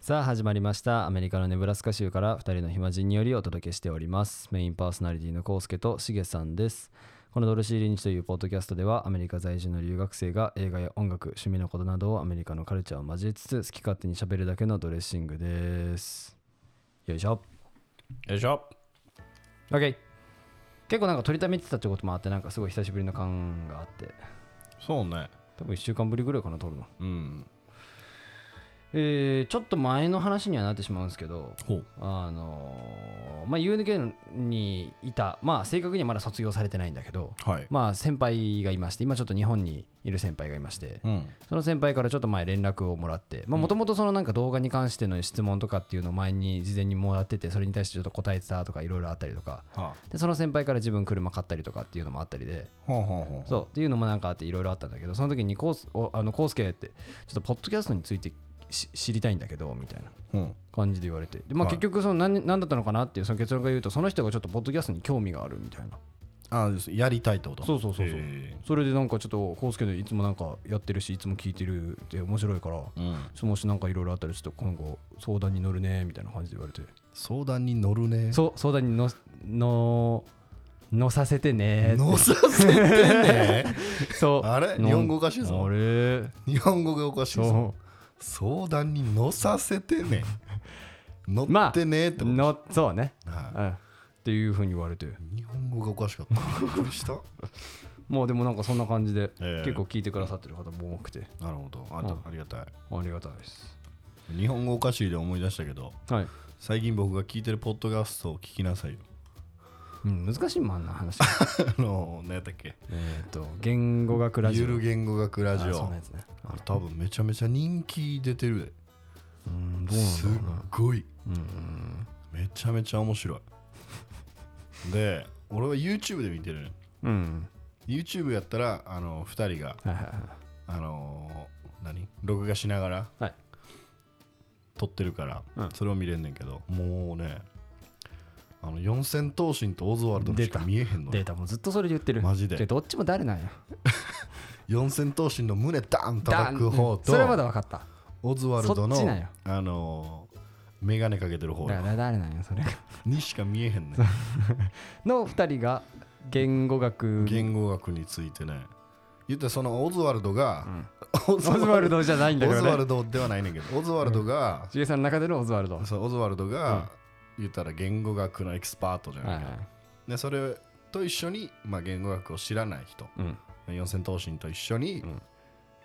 さあ始まりました。アメリカのネブラスカ州から2人の暇人によりお届けしております。メインパーソナリティのコウスケとシゲさんです。このドルシー・リンチというポッドキャストではアメリカ在住の留学生が映画や音楽趣味のことなどをアメリカのカルチャーを交えつつ好き勝手に喋るだけのドレッシングです。よいしょ。よいしょ。OK 結構なんか撮りためてたってこともあってなんかすごい久しぶりの感があって。そうね。多分1週間ぶりぐらいかな撮るの。うんえーちょっと前の話にはなってしまうんですけどあのーまあ UNK にいたまあ正確にはまだ卒業されてないんだけどはい。まあ先輩がいまして今ちょっと日本にいる先輩がいましてうん。その先輩からちょっと前連絡をもらってもともとそのなんか動画に関しての質問とかっていうのを前に事前にもらっててそれに対してちょっと答えてたとかいろいろあったりとか。はでその先輩から自分車買ったりとかっていうのもあったりで。あほうほうほう。そうっていうのもなんかあっていろいろあったんだけどその時にコースおあのコースケってちょっとポッドキャストについてし知りたいんだけどみたいなうん。感じで言われて。で、まあ、はい。結局その何何だったのかなっていうその結論が言うとその人がちょっとポッドキャストに興味があるみたいな。あやりたいってこと？そうそうそうそう。へそれでなんかちょっとコースケでいつもなんかやってるしいつも聞いてるって面白いからえうん。そもしなんかいろいろあったらちょっと今後相談に乗るねみたいな感じで言われて。相談に乗るね。そう相談にのの乗させてねって。乗させてね そう。のあれ？日本語おかしいぞ。あれ？日本語がおかしいぞ。そ相談に乗させてね。乗 まあってねってこと。うのそうね、はうん、っていうふうに言われて。い日本語がおかしかった。びっくりした？もうでもなんかそんな感じで、ええ。結構聞いてくださってる方も多くて。なるほど。あうん。ありがたい。ありがたいです。日本語おかしいで思い出したけどはい。最近僕が聞いてるポッドキャストを聞きなさいよ。うん、難しいもんあんな話。あの何やったっけ？えっと言語学ラジオ。ゆる言語学ラジあそオね多分めちゃめちゃ人気出てるで。うんどうなんすっだろうな。ごい。うんめちゃめちゃ面白い。で俺は YouTube で見てるね。うん、うん、YouTube やったらあの2人がはいはいはい。あのー何？録画しながらはい。撮ってるから、うん。それを見れんねんけどもうねあの四千頭身とオズワルドしか出た。見えへんのデータもずっとそれ言ってる。マジで。でどっちも誰なんや 四千頭身の胸ダン叩く方とそれはまだ分かった。オズワルドのそっちなんよ。あのーメガネかけてる方だから誰なんやそれ。にしか見えへんねん。の二人が言語学言語学についてね。言ったらそのオズワルドが、オオズワルドじゃないんだけオズワどねルドではないねんけどオズワルドが、しげさんの中でのオズワルド。はそうオズワルドが、言ったら言語学のエキスパートじゃないい、はい。でそれと一緒に、まあ、言語学を知らない人。うん四千頭身と一緒に、ん。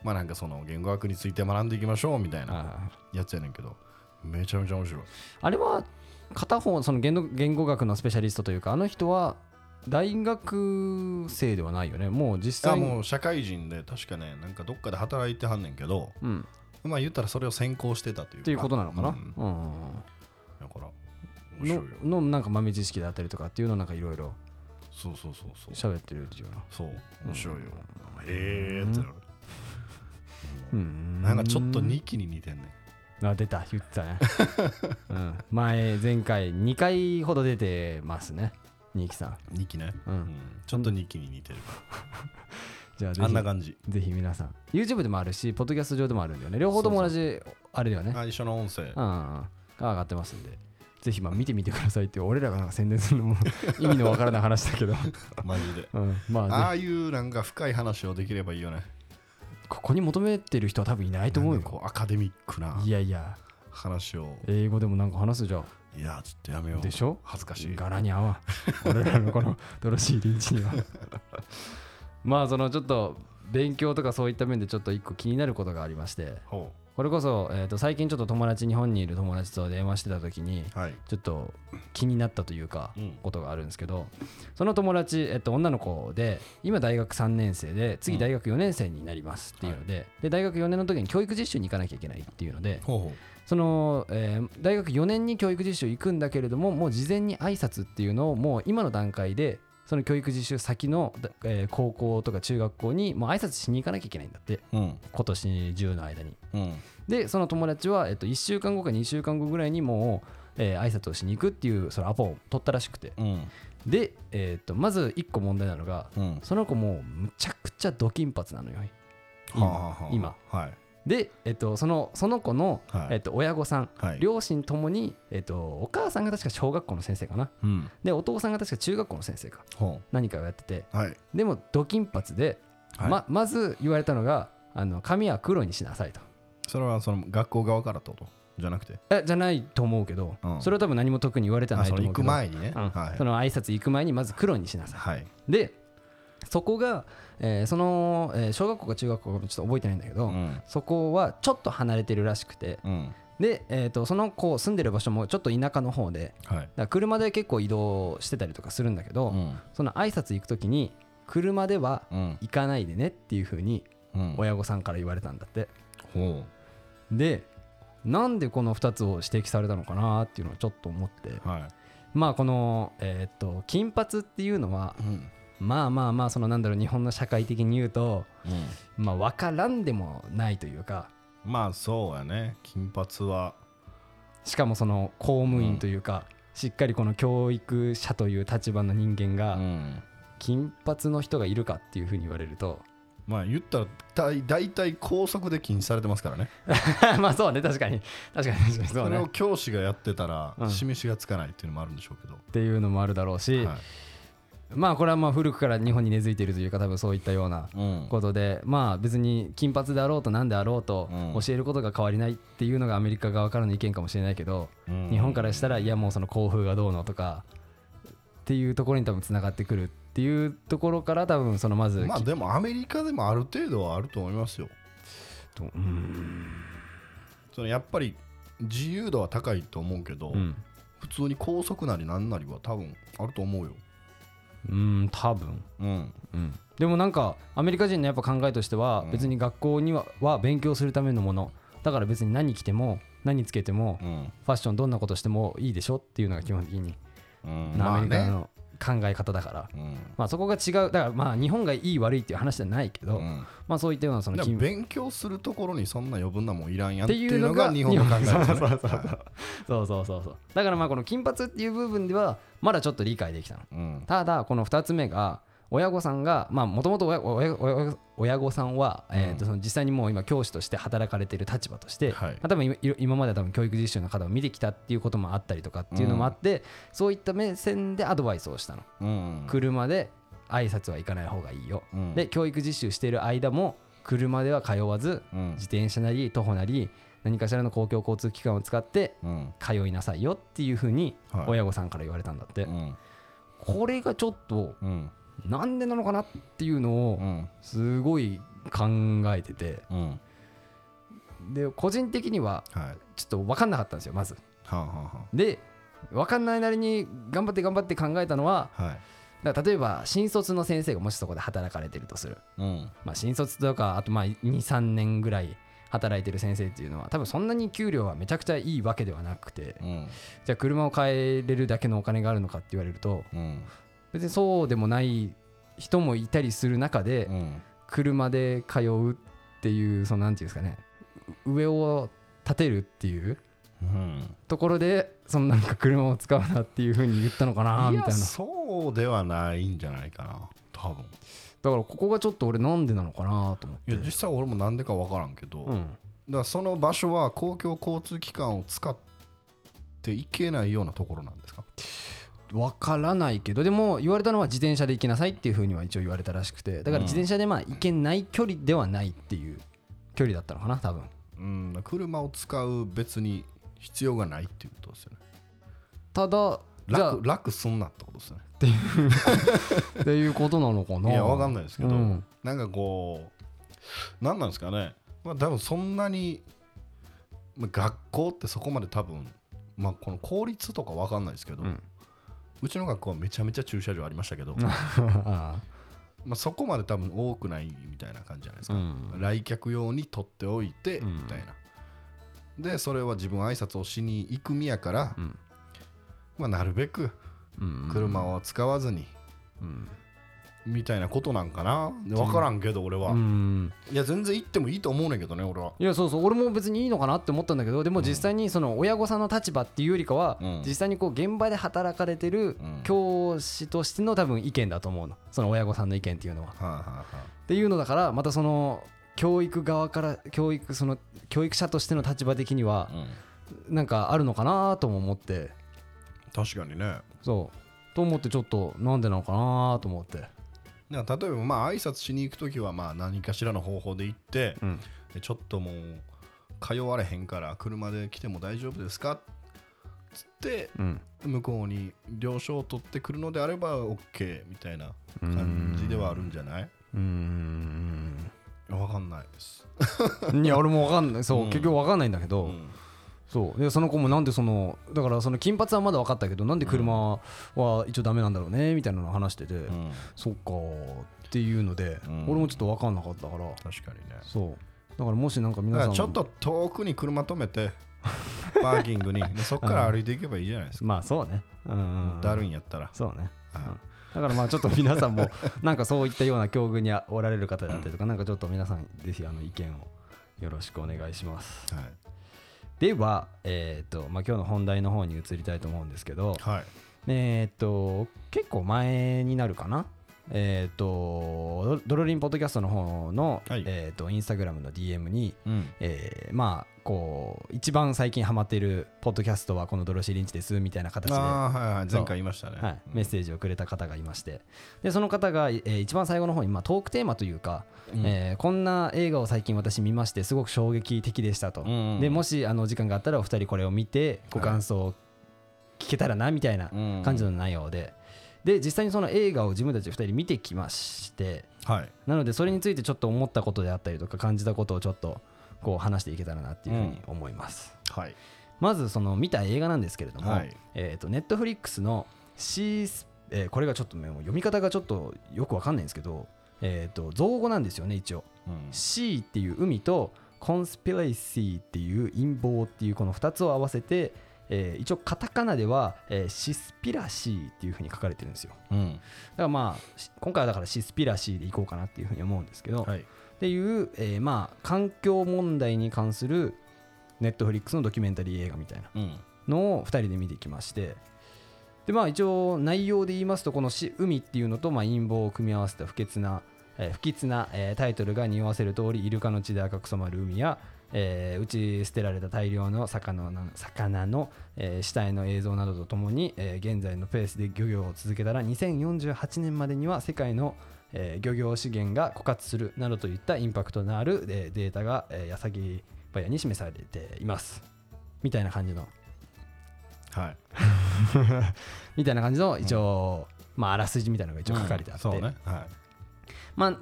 まあなんかその言語学について学んでいきましょうみたいなやつやねんけどめちゃめちゃ面白い。あれは片方その言語学のスペシャリストというかあの人は大学生ではないよね。もう実あ際にもう社会人で確かねなんかどっかで働いてはんねんけどうん。まあ言ったらそれを専攻してたというか。っていうことなのかな、うん。うんうんだからののなんか豆知識だったりとかっていうのをなんかいろいろそうそうそうそう。喋ってるっていう。ようなそう面白いよ、へえってなる、うん。なんかちょっと2期に似てんね。んあ出た。言ってたね、うん、前前回2回ほど出てますね。ニキさん。2期ね、うん。ちょっと2期に似てる、じゃあぜあんなひ感じ。ぜひ皆さん。YouTube でもあるしポッドキャスト上でもあるんだよね。両方とも同じあれだよね。あ一緒の音声、うんうん。が上がってますんでぜひまあ見てみてくださいって俺らが宣伝するのも意味のわからない話だけど、マジで。うん、まあぜああいうなんか深い話をできればいいよね。ここに求めてる人は多分いないと思うよ。こうアカデミックないやいや。話を。英語でもなんか話すじゃん。いやちょっとやめよう。でしょ？恥ずかしい。柄に合わん。俺らのこのドロシーリンチには。まあそのちょっと勉強とかそういった面でちょっと一個気になることがありまして。ほこれこそ、えー、と最近ちょっと友達日本にいる友達と電話してた時にちょっと気になったというか、うん。ことがあるんですけどその友達、えっと、女の子で今大学3年生で次大学4年生になりますっていうので,、で大学4年の時に教育実習に行かなきゃいけないっていうのでその、えー大学4年に教育実習行くんだけれどももう事前に挨拶っていうのをもう今の段階でその教育実習先の、だえー高校とか中学校にもう挨拶しに行かなきゃいけないんだって。ううん。今年中の間に。うん。でその友達は、えっと、1週間後か2週間後ぐらいにもう、えー挨拶をしに行くっていうそのアポを取ったらしくて。うん。で、えー、とまず1個問題なのがうん。その子もうむちゃくちゃド金髪なのよ。今はあはあはあ。今。はいで、えっとそのその子の、はい。えっと親御さんはい。両親ともに、えっとお母さんが確か小学校の先生かな。うん。でお父さんが確か中学校の先生か。ほ何かをやってて。うはい。でもド金髪で、はい。ままず言われたのがあの髪は黒にしなさいと。それはその学校側からってこと？じゃなくて？えじゃないと思うけど、うん。それは多分何も特に言われてないと思うけど。前にね。うん。はい。その挨拶行く前にまず黒にしなさい。はい。でそこが、えーその、えー小学校か中学校かちょっと覚えてないんだけど、うん。そこはちょっと離れてるらしくて。うん。で、えー、とその子住んでる場所もちょっと田舎の方ではい。車で結構移動してたりとかするんだけど、うん。その挨拶行く時に車ではうん。行かないでねっていう風にうん。親御さんから言われたんだって。ほでなんでこの2つを指摘されたのかなっていうのをちょっと思って。うはい。まあこのえっ、と金髪っていうのはうんまあまあまあそのなんだろう日本の社会的に言うとうん。まあ分からんでもないというか。まあそうやね。金髪は。しかもその公務員というか、しっかりこの教育者という立場の人間うがん。金髪の人がいるかっていうふうに言われると。まあ言ったら大大体校則で禁止されてますからね。まあそうね確かに。確かに確かにそそうれをね教師がやってたらうん。示しがつかないっていうのもあるんでしょうけど。っていうのもあるだろうし、はいまあこれはまあ古くから日本に根付いているというか多分そういったようなうん。ことでまあ別に金髪であろうと何であろうとうん。教えることが変わりないっていうのがアメリカ側からの意見かもしれないけどうん。日本からしたらいやもうその校風がどうのとかっていうところに多分つながってくるっていうところから多分そのまずまあでもアメリカでもある程度はあると思いますよ。とうん。そのやっぱり自由度は高いと思うけど、うん。普通に校則なりなんなりは多分あると思うようん多分。うん。うん。でもなんかアメリカ人のやっぱ考えとしてはうん。別に学校にはは勉強するためのもの。だから別に何着ても何つけてもうん。ファッションどんなことしてもいいでしょっていうのが基本的に。うん。アメリカの考え方だから。うん。まあそこが違う。だからまあ日本がいい悪いっていう話じゃないけどうん。まあそういったようなその勉強するところにそんな余分なもんいらんやんっってていうのが日本の考えですよねそうそうそう。そうそうそうだからまあこの金髪っていう部分ではまだちょっと理解できたの。うん。ただこの2つ目が親御さんがまあもともと親御さんは、えーとその実際にもう今教師として働かれている立場として、はい。まあ多分今今までは多分教育実習の方を見てきたっていうこともあったりとかっていうのもあって、そういった目線でアドバイスをしたの、うん。車で挨拶は行かない方がいいよ、うん。で教育実習している間も車では通わずうん。自転車なり徒歩なり何かしらの公共交通機関を使ってうん。通いなさいよっていうふうにはい。親御さんから言われたんだって、うん。これがちょっとうんなんでなのかなっていうのをうん。すごい考えてて。うん。で個人的にははい。ちょっと分かんなかったんですよまず。で分かんないなりに頑張って頑張って考えたのは例えば新卒の先生がもしそこで働かれてるとする、うん。まあ、新卒とかあとまあ23年ぐらい働いてる先生っていうのは多分そんなに給料はめちゃくちゃいいわけではなくてうん。じゃあ車を買えれるだけのお金があるのかって言われるとうん別にそうでもない人もいたりする中でうん。車で通うっていうそのなんていうんですかねう上を立てるっていううん。ところでそのなんか車を使うなっていうふうに言ったのかないみたいな。やそうではないんじゃないかな多分。だからここがちょっと俺なんでなのかなと思って。いや実際俺もなんでか分からんけど、だかうんらその場所は公共交通機関を使っていけないようなところなんですか？分からないけどでも言われたのは自転車で行きなさいっていうふうには一応言われたらしくてだから自転車でまあ行けない距離ではないっていう距離だったのかな多分。うん車を使う別に必要がないっていうことですよね。ただじゃあ楽楽すんなってことですね。っていうことなのかな。いいや分かんないですけど、うん。なんかこう何なんですかね。まあ多分そんなにまあ学校ってそこまで多分まあこの公立とか分かんないですけど、うんうちの学校はめちゃめちゃ駐車場ありましたけど、あまあそこまで多分多くないみたいな感じじゃないですか、うん。来客用に取っておいてうん。みたいな、でそれは自分挨拶をしに行く身やから、うん。まあ、なるべくうん。車を使わずにうんみたいなことなんかな？分からんけど俺は、うん。いや全然行ってもいいと思うねんけどね俺は。いやそうそう俺も別にいいのかなって思ったんだけどでも実際にその親御さんの立場っていうよりかは、うん。実際にこう現場で働かれてるうん教師としての多分意見だと思うの。その親御さんの意見っていうのは。はいはいはいっていうのだからまたその教育側から教育その教育者としての立場的にはうん。なんかあるのかなとも思って。確かにね。そう。と思ってちょっとなんでなのかなと思って。だから例えばまあ挨拶しに行く時はまあ何かしらの方法で行って、うん。でちょっともう通われへんから車で来ても大丈夫ですかつってうん。向こうに了承を取ってくるのであれば OK みたいな感じではあるんじゃない？うーん。わかんないです、いや俺も分かんない。そう、うん。結局分かんないんだけど、うんそう。でその子もなんでそのだからその金髪はまだ分かったけどなんで車は一応ダメなんだろうねみたいなのを話してて、うん。そっかっていうので、うん。俺もちょっと分かんなかったから。確かにね。そう。だからもしなんか皆さん。ちょっと遠くに車止めて パーキングに。でそこから歩いていけばいいじゃないですか、まあそうね。うんだるいんやったら、そうね、はいうん。だからまあちょっと皆さんも なんかそういったような境遇におられる方だったりとかなんかちょっと皆さんぜひあの意見をよろしくお願いします。はいではえっ、とまあ今日の本題の方に移りたいと思うんですけどはい。えっ、と結構前になるかな？えっ、とドドロリンポッドキャストの方の、はい。えっ、とインスタグラムの DM にうん。えーまあこう一番最近ハマっているポッドキャストはこのドロシー・リンチですみたいな形で、はいはい。前回言いましたね、はい、メッセージをくれた方がいまして。でその方が、えー一番最後の方に、まあ、トークテーマというか、うん。えーこんな映画を最近私見ましてすごく衝撃的でしたと、うんでもしあの時間があったらお二人これを見てご感想を聞けたらなみたいなうん。感じの内容で、で実際にその映画を自分たち二人見てきましてはい。なのでそれについてちょっと思ったことであったりとか感じたことをちょっとこう話していけたらなっていうふうに思います、はい。まずその見た映画なんですけれども、はい。えー、とネットフリックスの C ス、えーこれがちょっと読み方がちょっとよくわかんないんですけど、えー、と造語なんですよね一応。うん。C っていう海とコンスピレシーっていう陰謀っていうこの2つを合わせて、えー一応カタカナでは、えーシスピラシーっていうふうに書かれてるんですよ。だうん。からまあし今回はだからシスピラシーでいこうかなっていうふうに思うんですけど、はい。っていう、えーまあ環境問題に関するネットフリックスのドキュメンタリー映画みたいなうん。のを2人で見てきましてでまあ一応内容で言いますとこのし海っていうのとまあ陰謀を組み合わせた不潔な、えー不吉な、えータイトルが匂わせる通りイルカの血で赤く染まる海や、えー打ち捨てられた大量の魚の魚の、えー死体の映像などとともに、えー現在のペースで漁業を続けたら2048年までには世界のえー漁業資源が枯渇するなどといったインパクトのある、えーデータが、えー、矢先早に示されています。みたいな感じの。はい。みたいな感じの一応、まああらすじみたいなのが一応書かれてあって、うん。そうね。はまあ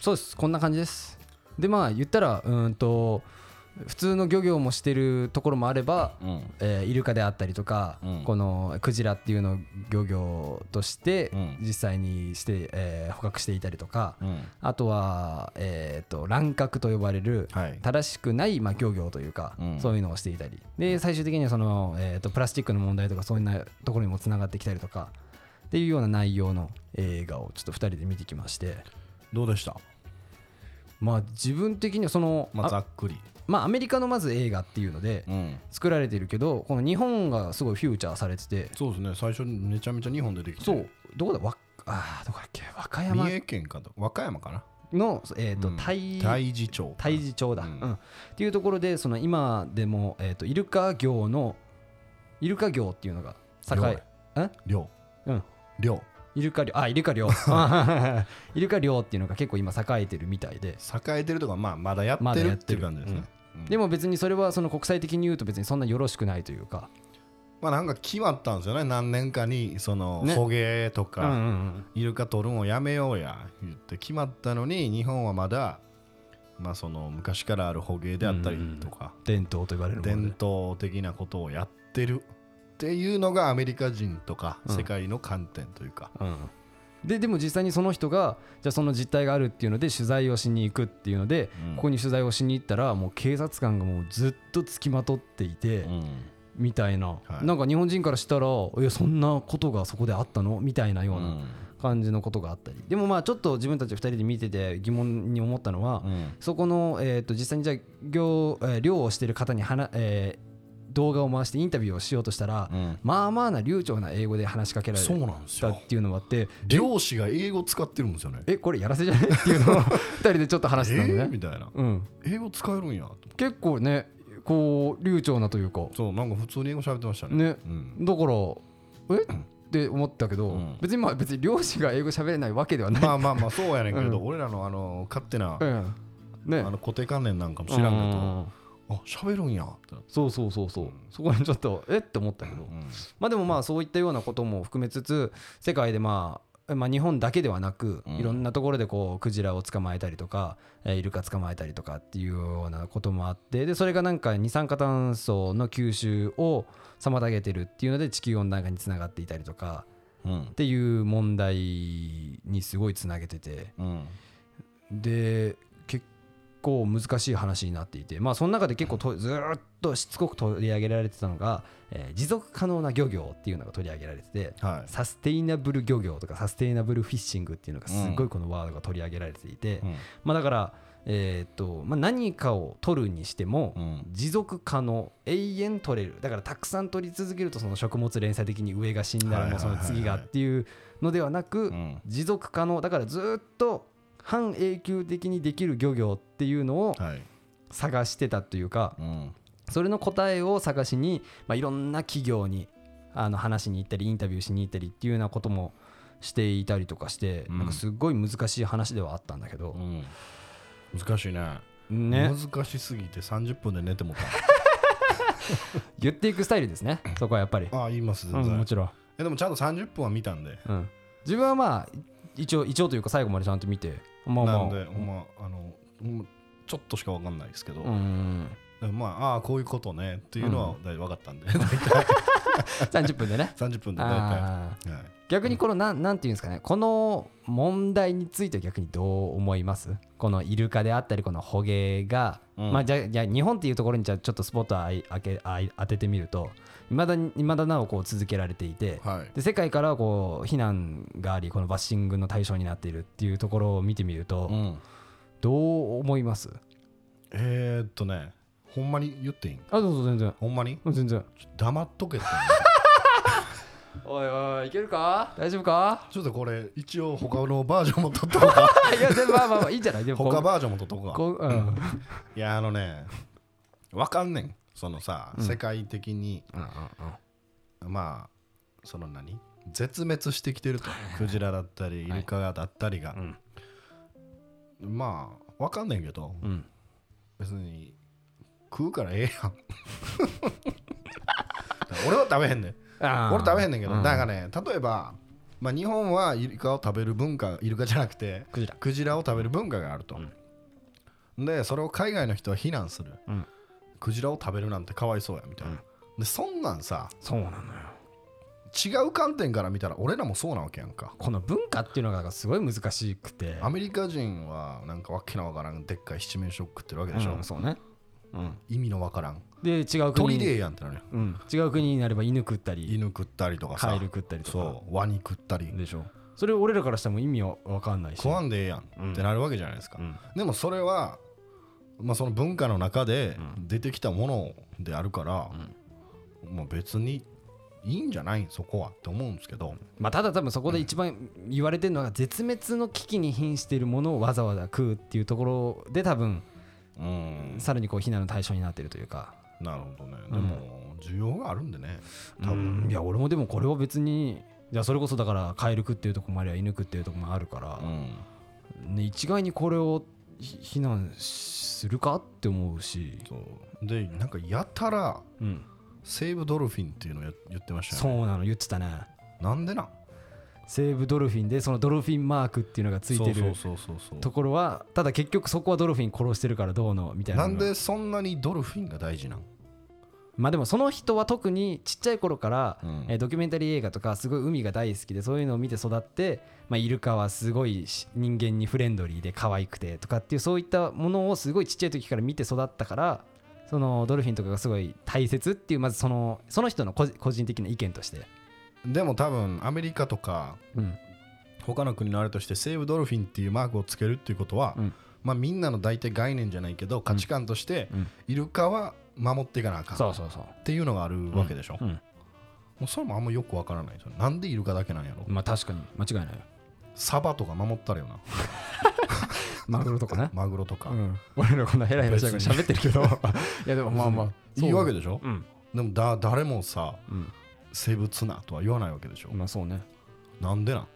そうです。こんな感じですでまあ言ったらうーんと普通の漁業もしてるところもあれば、いうん。えーイルカであったりとか、うん。このクジラっていうのを漁業としてうん。実際にして、えー捕獲していたりとか、うん。あとは、えー、と乱獲と呼ばれるはい。正しくない、まあ、漁業というか、うん。そういうのをしていたり。で最終的にはその、えー、とプラスチックの問題とかそういうなところにもつながってきたりとかっていうような内容の映画をちょっと2人で見てきまして。どうでした？まあ自分的にはその、まあざあっくり。まあ、アメリカのまず映画っていうのでうん。作られてるけどこの日本がすごいフューチャーされてて。そうですね。最初にめちゃめちゃ日本出てきて。そう。どこだ？わあーどこだっけ？和歌山。三重県かと。和歌山かな？の、えーとうん。大太地町太地町だ、ううん。んっていうところでその今でも、えー、とイルカ業のイルカ業っていうのが栄え量うん。量イルカ漁。あイルカ漁。イルカ漁っていうのが結構今栄えてるみたいで。栄えてるとかまあまだやってるっていう感じですね。うん。でも別にそれはその国際的に言うと別にそんなよろしくないというか。まあなんか決まったんですよね。何年かにそのね。捕鯨とうんうかん。イルカ取るのをやめようや言って決まったのに日本はまだまあその昔からある捕鯨であったりとか。伝統と言われる伝統的なことをやってるっていうのがアメリカ人とかうん。世界の観点というか。うん。ででも実際にその人がじゃあその実態があるっていうので取材をしに行くっていうので、うん。ここに取材をしに行ったらもう警察官がもうずっとつきまとっていて、うん。みたいな、はい。なんか日本人からしたらいやそんなことがそこであったの？みたいなような感じのことがあったり。でもまあちょっと自分たち2人で見てて疑問に思ったのは、うん。そこの、えー、と実際にじゃあ業、えー漁をしてる方に話、えー動画を回してインタビューをしようとしたら、うん。まあまあな流暢な英語で話しかけられそうなんですよ。たっていうのがあって漁師が英語使ってるんですよね。えこれやらせじゃない？っていうのを 2人でちょっと話してたんえでね、ー？みたいな。うん、英語使えるんやと結構ねこう流暢なというか。そうなんか普通に英語喋ってましたね。ね。うん。だからえ？って思ったけど、うん。別にまあ別に漁師が英語喋れないわけではない、まあまあまあそうやねんけど、うん。俺らのあの勝手な、うん。ね。あの固定観念なんかも知らんけど、うんあ喋るんや。そうそうそうそう、そこにちょっとえ？って思ったけど、うん。まあでもまあそういったようなことも含めつつ世界でまあまあ、日本だけではなく、うん。いろんなところでこうクジラを捕まえたりとか、えーイルカ捕まえたりとかっていうようなこともあってでそれがなんか二酸化炭素の吸収を妨げてるっていうので地球温暖化につながっていたりとかうん。っていう問題にすごいつなげてて。うん。で結構難しい話になっていてまあその中で結構とずーっとしつこく取り上げられてたのが、えー持続可能な漁業っていうのが取り上げられててはい。サステイナブル漁業とかサステイナブルフィッシングっていうのがすごいこのワードが取り上げられていて、うん。まあだからえーっとまあ、何かを取るにしてもうん持続可能永遠取れる。だからたくさん取り続けるとその食物連鎖的に上が死んだらもうその次がっていうのではなくうん。持続可能だからずっと半永久的にできる漁業っていうのをはい。探してたというかうん。それの答えを探しに、まあ、いろんな企業にあの話しに行ったりインタビューしに行ったりっていうようなこともしていたりとかして、うん。なんかすっごい難しい話ではあったんだけど。う、ん。難しいね。ね。難しすぎて30分で寝ても言っていくスタイルですね。そこはやっぱり、たあ言いますうん、全然もちろん、えでもちゃんと30分は見たんで。うん、自分はまあ一応一応というか最後までちゃんと見てまあまあ。なんでまあのほんまちょっとしか分かんないですけど、うんまあああこういうことねっていうのは大体分かったんで、30 分でね。30分で大体、はい、逆にこのなんなんていうんですかねこの問題については逆にどう思います？このイルカであったりこの捕鯨が、うん。まあじゃあじゃあ日本っていうところにじゃあちょっとスポットをあいあけあい当ててみるといまだに未だなおこう続けられていてはい。で世界からはこう非難がありこのバッシングの対象になっているっていうところを見てみると、うん、どう思います？えー、っとねほんまに言っていいん？あどうぞ全然。ほんまに？全然。黙っとけっておいおいいけるか？大丈夫か？ちょっとこれ一応他のバージョンも撮っとこうかいやでもまあまあまあいいんじゃない？でも他バージョンも撮っとこうかこう、うん。いやあのねわかんねん。そのさ、うん。世界的に。うんうんうん。まあその何？絶滅してきてると。クジラだったりイルカだったりが、うん。まあわかんねんけど。うん。別に食うからええやん。俺は食べへんねん俺食べへんねんけど、うん。なんかね例えば、まあ、日本はイルカを食べる文化イルカじゃなくてクジラ。クジラを食べる文化があると、でそれを海外の人は非難する、うん。クジラを食べるなんてかわいそうやみたいな、うん。でそんなんさそうなのよ。違う観点から見たら俺らもそうなわけやんか。この文化っていうのがすごい難しくて。アメリカ人はなんかわけのわからんでっかい七面食食ってるわけでしょ、うんそうね、うん、意味のわからん。で違う国鳥にでええやんってなるようん、違う国になれば犬食ったり犬食ったりとかさ。カエル食ったりとか。そう。ワニ食ったり。でしょ。それ俺らからしても意味は分かんないし。食わんでええやんうん。ってなるわけじゃないですか、うん。でもそれは、まあ、その文化の中で出てきたものであるから、まあ、別にいいんじゃない？そこはって思うんですけど、まあ、ただ多分そこで一番言われてるのが絶滅の危機に瀕しているものをわざわざ食うっていうところで多分うん、さらにこう非難の対象になってるというか。なるほどね、うんでも需要があるんでね。多う分ん。いや俺もでもこれは別にじゃあそれこそだからカエル食っていうとこもありゃ犬食っていうとこもあるから。う、ん。ね、一概にこれをひ非難するかって思うし、そう。でなんかやたらうん、西武ドルフィンっていうのをや言ってましたよね。そうなの言ってたね。なんでなん？西武ドルフィンでそのドルフィンマークっていうのがついてるところはただ結局そこはドルフィン殺してるからどうのみたいな。なんでそんなにドルフィンが大事なん、まあでもその人は特にちっちゃい頃から、うん。えードキュメンタリー映画とかすごい海が大好きでそういうのを見て育って、まあ、イルカはすごいし人間にフレンドリーで可愛くてとかっていうそういったものをすごいちっちゃい時から見て育ったからそのドルフィンとかがすごい大切っていうまずそのその人の個個人的な意見として、でも多分アメリカとかうん。他の国のあれとして西武ドルフィンっていうマークをつけるっていうことは、うん。まあ、みんなの大体概念じゃないけど価値観として、うん。イルカは守っていかなあかんっていうのがあるわけでしょ、うん。もうそれもあんまよくわからないなんでイルカだけなんやろ、まあ確かに。間違いないよ。サバとか守ったらよな。マグロとかね。マグロとか、うん。俺らこんなヘラヘラしながら喋ってるけど。いやでもまあまあ。いいわけででしょ、うん。でもだ誰もさうん生物なとは言わないわけでしょ、まあそうね。なんでなん？ね。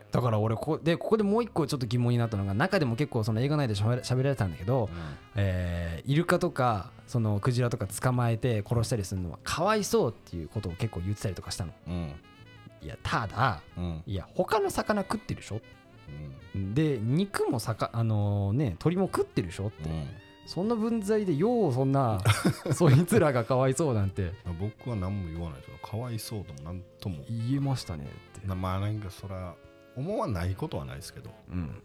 えだから俺ここでここでもう一個ちょっと疑問になったのが中でも結構その映画内でしゃべしゃべられたんだけど、えーイルカとかそのクジラとか捕まえて殺したりするのはかわいそうっていうことを結構言ってたりとかしたの。うん。いやただうん。いや他の魚食ってるでしょ？うん。で肉もさかあのね鳥も食ってるでしょ？ってそんな分際でようそんな そいつらがかわいそうなんて。うん僕は何も言わないですよかわいそうとも何とも言えましたねって。なまあなんかそら思わないことはないですけど。うん、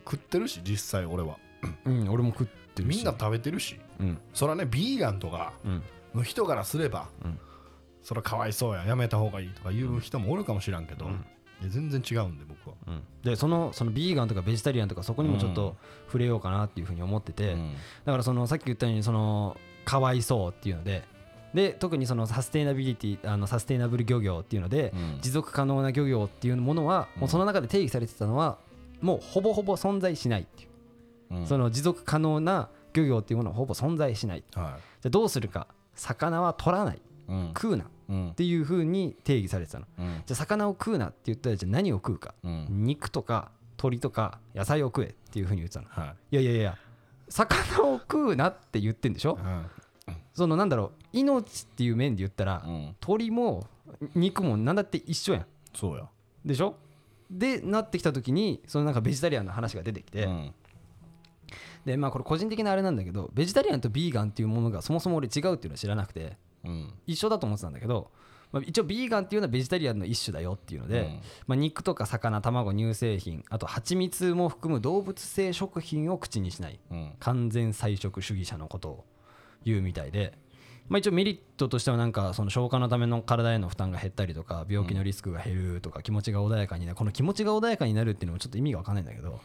食ってるし実際俺は。うん、俺も食ってるし。みんな食べてるし。うん。そらねビーガンとかうん。の人からすれば、うん。そらかわいそうややめた方がいいとか言う人もおるかもしらんけど、うん全然違うんで僕は、うん。でそのそのビーガンとかベジタリアンとかそこにもちょっと触れようかなっていうふうに思ってて、うん。だからそのさっき言ったようにそのかわいそうっていうのでで特にそのサステイナビリティあのサステイナブル漁業っていうので、うん。持続可能な漁業っていうものは、うん。もうその中で定義されてたのはもうほぼほぼ存在しないっていう、うん。その持続可能な漁業っていうものはほぼ存在しない。じゃはあどうするか。魚は取らない。食うなっうん。ていうふうに定義されてたの。うん。じゃあ魚を食うなって言ったらじゃあ何を食うか。うん。肉とか鳥とか野菜を食えっていうふうに言ってたの。はい。やいやいや魚を食うなって言ってんでしょ？いはそのなんだろう命っていう面で言ったらいうん。鳥も肉も何だって一緒やん。そうや。でしょ？でなってきた時にそのなんかベジタリアンの話が出てきて、うん。でまあこれ個人的なあれなんだけどベジタリアンとビーガンっていうものがそもそも俺違うっていうのは知らなくて。うん一緒だと思ってたんだけど、まあ、一応ビーガンっていうのはベジタリアンの一種だよっていうので、うん。まあ、肉とか魚卵乳製品あと蜂蜜も含む動物性食品を口にしない。うん。完全菜食主義者のことを言うみたいで、まあ、一応メリットとしてはなんかその消化のための体への負担が減ったりとか病気のリスクが減るとか気持ちが穏やかになる。この気持ちが穏やかになるっていうのもちょっと意味が分かんないんだけど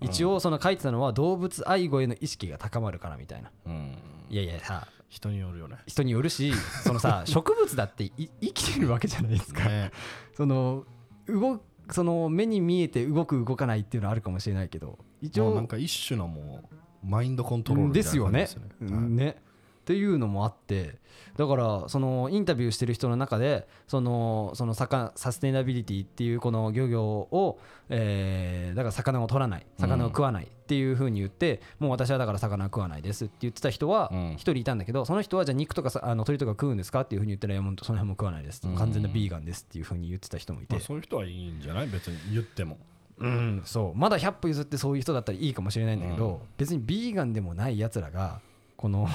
一応その書いてたのは動物愛護への意識が高まるからみたいな。うん。いやいやさ人によるよね。人によるし そのさ植物だってい生きてるわけじゃないですか。ね。その動その目に見えて動く動かないっていうのはあるかもしれないけど一応なんか一種のもうマインドコントロールね。ですよね。うんねっていうのもあってだからそのインタビューしてる人の中でそのその魚サステイナビリティっていうこの漁業を、えーだから魚を取らない魚を食わないっていうふうに言って、もう私はだから魚は食わないですって言ってた人はうん。一人いたんだけど、その人はじゃあ肉とかさあの鳥とか食うんですかっていうふうに言ったらいやもうその辺も食わないです。うん。完全なビーガンですっていうふうに言ってた人もいて、まあそういう人はいいんじゃない？別に言っても。うん、そう。まだ100歩譲ってそういう人だったらいいかもしれないんだけど、うん。別にビーガンでもないやつらがこの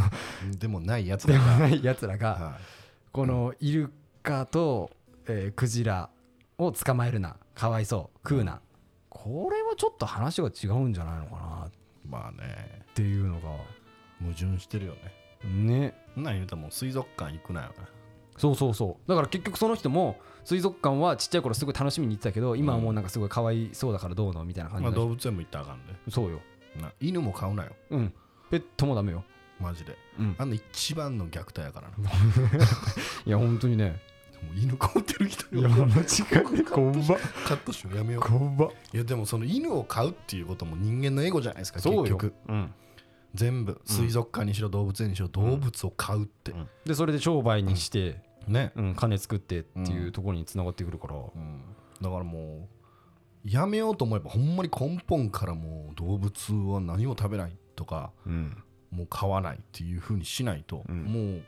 でもないやつでだかもないやつらがらこのイルカと、えークジラを捕まえるな。かわいそう。食うな、これはちょっと話が違うんじゃないのかな。まあね。ていうのが。矛盾してるよね。ね。なん言うたらもう水族館行くなよね。そうそうそう。だから結局その人も水族館はちっちゃい頃すごい楽しみに行ってたけど今はもうなんかすごいかわいそうだからどうのみたいな感じまあで、動物園も行ったらあかんでそうよ。な犬も飼うなよ。うんペットもダメよ。マジで。うん。あんな一番の虐待やからな。も いや本当にね。う犬飼ってる人いや間違いこんばカットしようやめよう。こんばいやでもその犬を飼うっていうことも人間のエゴじゃないですか結局、うん、全部。水族館にしろ動物園にしろ動物を飼うって、でそれで商売にして、ね、うん、金作ってっていうところにつながってくるから、うん、だからもうやめようと思えばほんまに根本からもう動物は何も食べないとかうん。もう飼わないっていうふうにしないと、うん。もう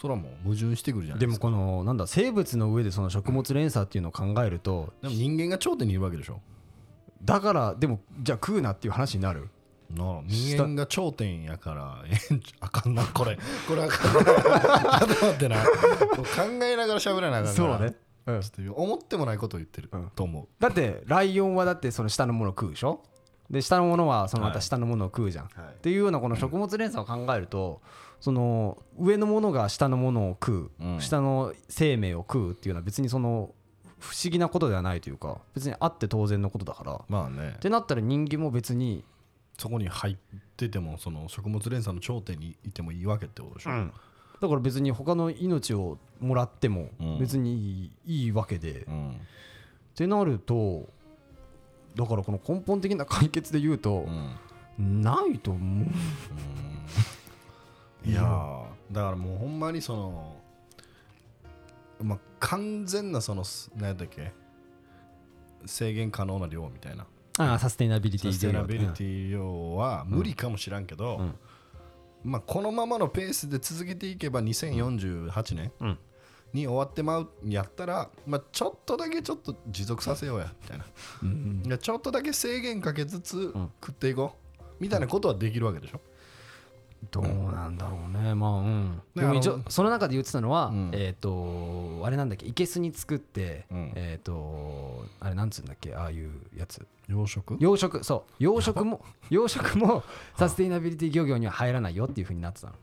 それはもう矛盾してくるじゃないでもですかこのなんだ生物の上でその食物連鎖っていうのを考えるとでも人間が頂点にいるわけでしょ。だからでもじゃあ食うなっていう話になる？なあ人間が頂点やからええ あかんなこれ。これあかんな。ちょっと待ってな。考えながら喋らなあかんから。うん。ちょっと思ってもないことを言ってるうんと思う、だってライオンはだってその下のものを食うでしょ？で下のものはそのまた下のものを食うじゃん、はい。っていうようなこの食物連鎖を考えるとその上のものが下のものを食う、うん。下の生命を食うっていうのは別にその不不思議なことではないというか別にあって当然のことだから。っまあね。てなったら人間も別に、そこに入っててもその食物連鎖の頂点にいてもいいわけってことでしょ、だから別に他の命をもらってもうん。別にいい,、わけで、っうん。てなるとだからこの根本的な解決で言うとう、ん。ないと思う。いやーだからもうほんまにそのまあ完全なそのす何やっけ制限可能な量みたいな。ああサステイナビリティサステナビリティ量は無理かもしらんけど、うん。まあ、このままのペースで続けていけば2048年うんに終わってまうやったら、まあ、ちょっとだけちょっと持続させようやみたいな。うん。いやちょっとだけ制限かけつつん。食っていこうみたいなことはできるわけでしょ、どうなんだろうね。まあうん。ねでも一応その中で言ってたのは、うん。えっ、とあれなんだっけいけすに作って、うん。えっ、とあれなんつうんだっけああいうやつ。養殖養殖そう。養殖も養殖もサステイナビリティ漁業には入らないよっていうふうになってたの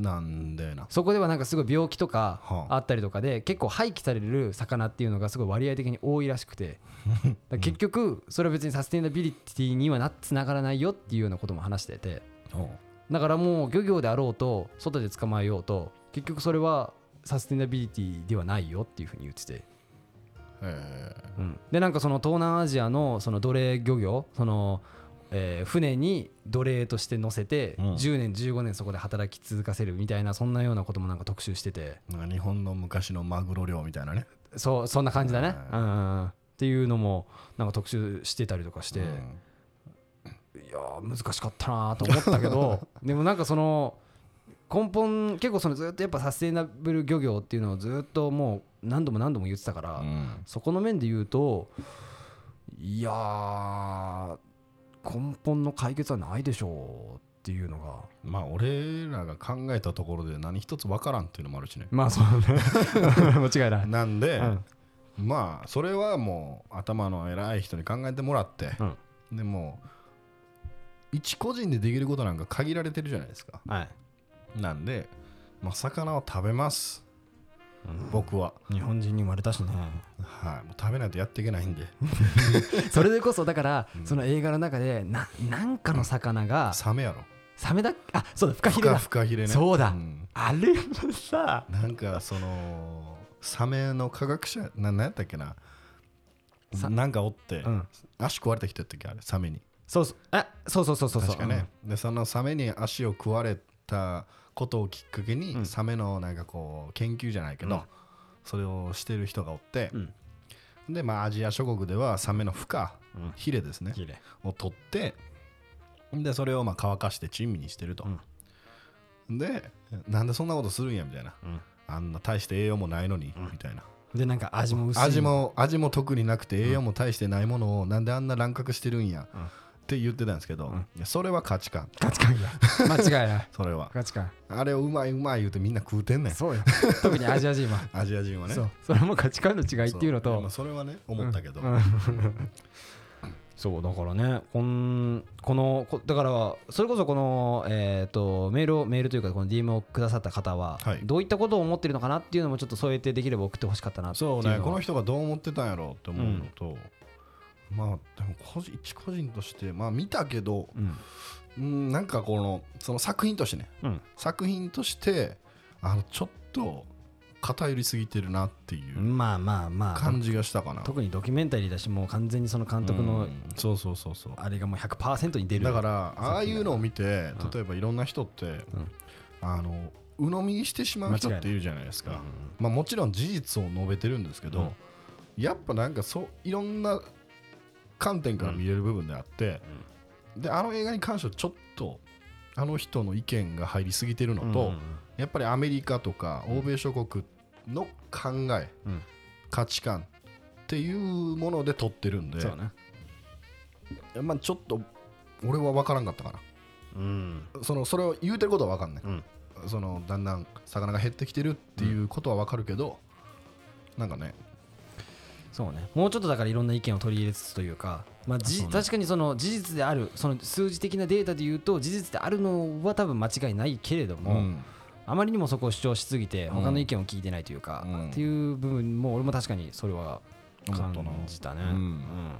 なんでな。そこではなんかすごい病気とかはあ。あったりとかで結構廃棄される魚っていうのがすごい割合的に多いらしくて。結局それは別にサステイナビリティにはなつながらないよっていうようなことも話してて。だからもう漁業であろうと外で捕まえようと結局それはサステイナビリティではないよっていうふうに言ってて、えうん、でなんかその東南アジアのその奴隷漁業その、えー船に奴隷として乗せてうん。10年15年そこで働き続かせるみたいなそんなようなこともなんか特集してて。ーなんか日本の昔のマグロ漁みたいなね。そうそんな感じだね、ううんっていうのもなんか特集してたりとかして、うん。いやー難しかったなと思ったけど でもなんかその根本結構そのずっとやっぱサステイナブル漁業っていうのをずっともう何度も何度も言ってたから、うん。そこの面で言うといやー根本の解決はないでしょうっていうのが。まあ俺らが考えたところで何一つわからんっていうのもあるしね。まあそうね。間違いない。なんで、うん。まあそれはもう頭の偉い人に考えてもらって、でも一個人でできることなんか限られてるじゃないですか。はい。なんで、まあ、魚を食べます、僕は、日本人に生まれたしね。はい、もう食べないとやっていけないんで。それでこそだから、その映画の中でななんかの魚がサメやろ。サメだあそうだフカヒレだ。フカヒレね。そうだ。ん。あれもさなんかそのサメの科学者ななんやったっけな？さなんかおって、うん。足食われた人やったっけあれサメに。そうそう。あそうそうそうそうそう。確かね、でそのサメに足を食われたことをきっかけに、うん。サメのなんかこう研究じゃないけど、うん。それをしてる人がおってう、ん。でまあアジア諸国ではサメの負荷うん。ヒレですねヒレ。を取ってでそれをまあ乾かして珍味にしてると、でなんでそんなことするんやみたいな。うん。あんな大して栄養もないのに、うん。みたいな。でなんか味も薄い。味も味も特になくて栄養も大してないものをなんであんな乱獲してるんや、うんって言ってたんですけど、うん。いやそれは価値観。価値観が。間違いないそれは。価値観。あれをうまいうまい言うてみんな食うてんねん。そうよ特にアジア人は。アジア人はね。そう。それも価値観の違いっていうのと。そまあそれはね思ったけど、うん。そうだからねこんこのこだからそれこそこの、えー、とメールをメールというかこの DM をくださった方は、はい。どういったことを思ってるのかなっていうのもちょっと添えてできれば送ってほしかったなっていうのは。そうねこの人がどう思ってたんやろうって思うのと、まあでも個人一個人としてまあ見たけどうん。うんなんかこのその作品としてね。うん。作品としてあのちょっと偏りすぎてるなっていうまあまあまあ。感じがしたかな、特にドキュメンタリーだしもう完全にその監督のうん。そうそうそうそう。あれがもう100%に出る。だからああいうのを見てうん例えばいろんな人って、あの鵜呑みにしてしまう人っているじゃないですか、まあ、もちろん事実を述べてるんですけど、うん。やっぱなんかそういろんな観点から見れる部分であって、であの映画に関してはちょっとあの人の意見が入りすぎてるのと、うんやっぱりアメリカとか欧米諸国の考え、うん。価値観っていうもので撮ってるんでまあ、ちょっと俺は分からんかったかうん。なそのそれを言うてることは分かんない、うん。そのだんだん魚が減ってきてるっていうことは分かるけど、なんかねそうね。もうちょっとだからいろんな意見を取り入れつつというか、まあじね。確かにその事実であるその数字的なデータで言うと事実であるのは多分間違いないけれども、うん。あまりにもそこを主張しすぎてうん。他の意見を聞いてないというか、うん。っていう部分も俺も確かにそれは感じたね、うん。うん。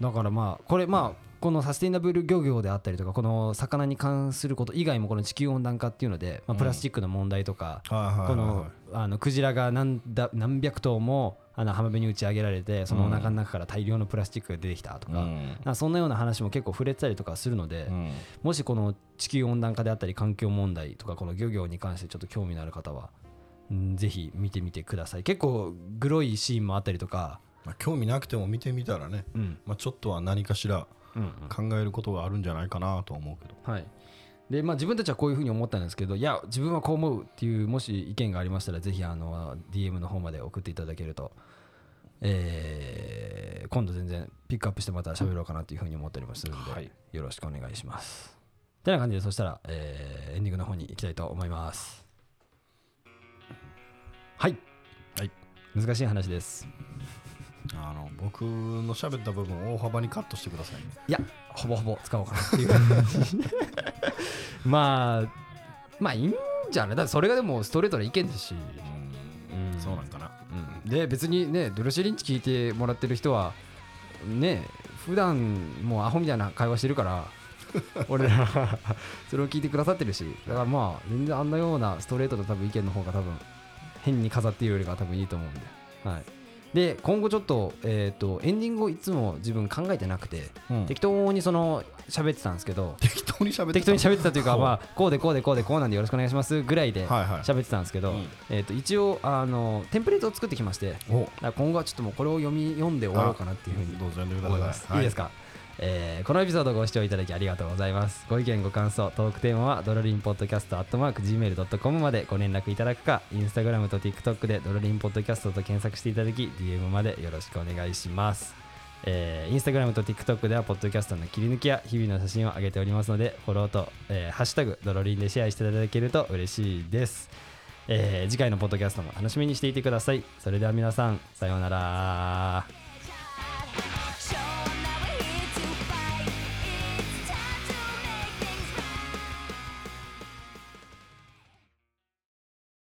だからまあこれまあこのサステイナブル漁業であったりとかこの魚に関すること以外もこの地球温暖化っていうので、まあ、プラスチックの問題とか、このあのクジラが何だ何百頭もあの浜辺に打ち上げられてそのお腹の中から大量のプラスチックが出てきたとか,、うん。そんなような話も結構触れてたりとかするので、うん。もしこの地球温暖化であったり環境問題とかこの漁業に関してちょっと興味のある方は、うんぜひ見てみてください。結構グロいシーンもあったりとか、まあ、興味なくても見てみたらね、うん。まあ、ちょっとは何かしらうん考えることがあるんじゃないかなとは思うけど。はい。でまあ、自分たちはこういうふうに思ったんですけどいや自分はこう思うっていうもし意見がありましたらぜひあの DM の方まで送っていただけると、えー今度全然ピックアップしてまた喋ろうかなっていうふうに思ったりもするので、はい。よろしくお願いします。てな感じでそしたら、えーエンディングの方に行きたいと思います。はい、はい、難しい話ですあの僕の喋った部分を大幅にカットしてくださいね。いやほぼほぼ使おうかなっていう。まあまあいいんじゃない？だってそれがでもストレートな意見ですし、うん。そうなんかな。うん。で別にねドルシェリンチ聞いてもらってる人はね普段もうアホみたいな会話してるから 俺らはそれを聞いてくださってるし。だからまあ全然あんなようなストレートな多分意見の方が多分変に飾っているよりが多分いいと思うんで、はい、で今後ちょっと,、えー、とエンディングをいつも自分考えてなくて、うん。適当にその喋ってたんですけど適当に喋って適当に喋ってたというか、まあ、こうでこうでこうでこうなんでよろしくお願いしますぐらいではいはい。喋ってたんですけど、うん。えー、と一応あのテンプレートを作ってきまして今後はちょっともうこれを読み読んで終わろうかなっていうふうに思います、さい。い、いですか、えーこのエピソードご視聴いただきありがとうございます。ご意見ご感想トークテーマはドロリンポッドキャストアットマーク Gmail.com までご連絡いただくかインスタグラムと TikTok でドロリンポッドキャストと検索していただき DM までよろしくお願いします。えー、インスタグラムと TikTok ではポッドキャストの切り抜きや日々の写真を上げておりますのでフォローと、えーハッシュタグドロリンでシェアしていただけると嬉しいです、えー次回のポッドキャストも楽しみにしていてください。それでは皆さんさようなら。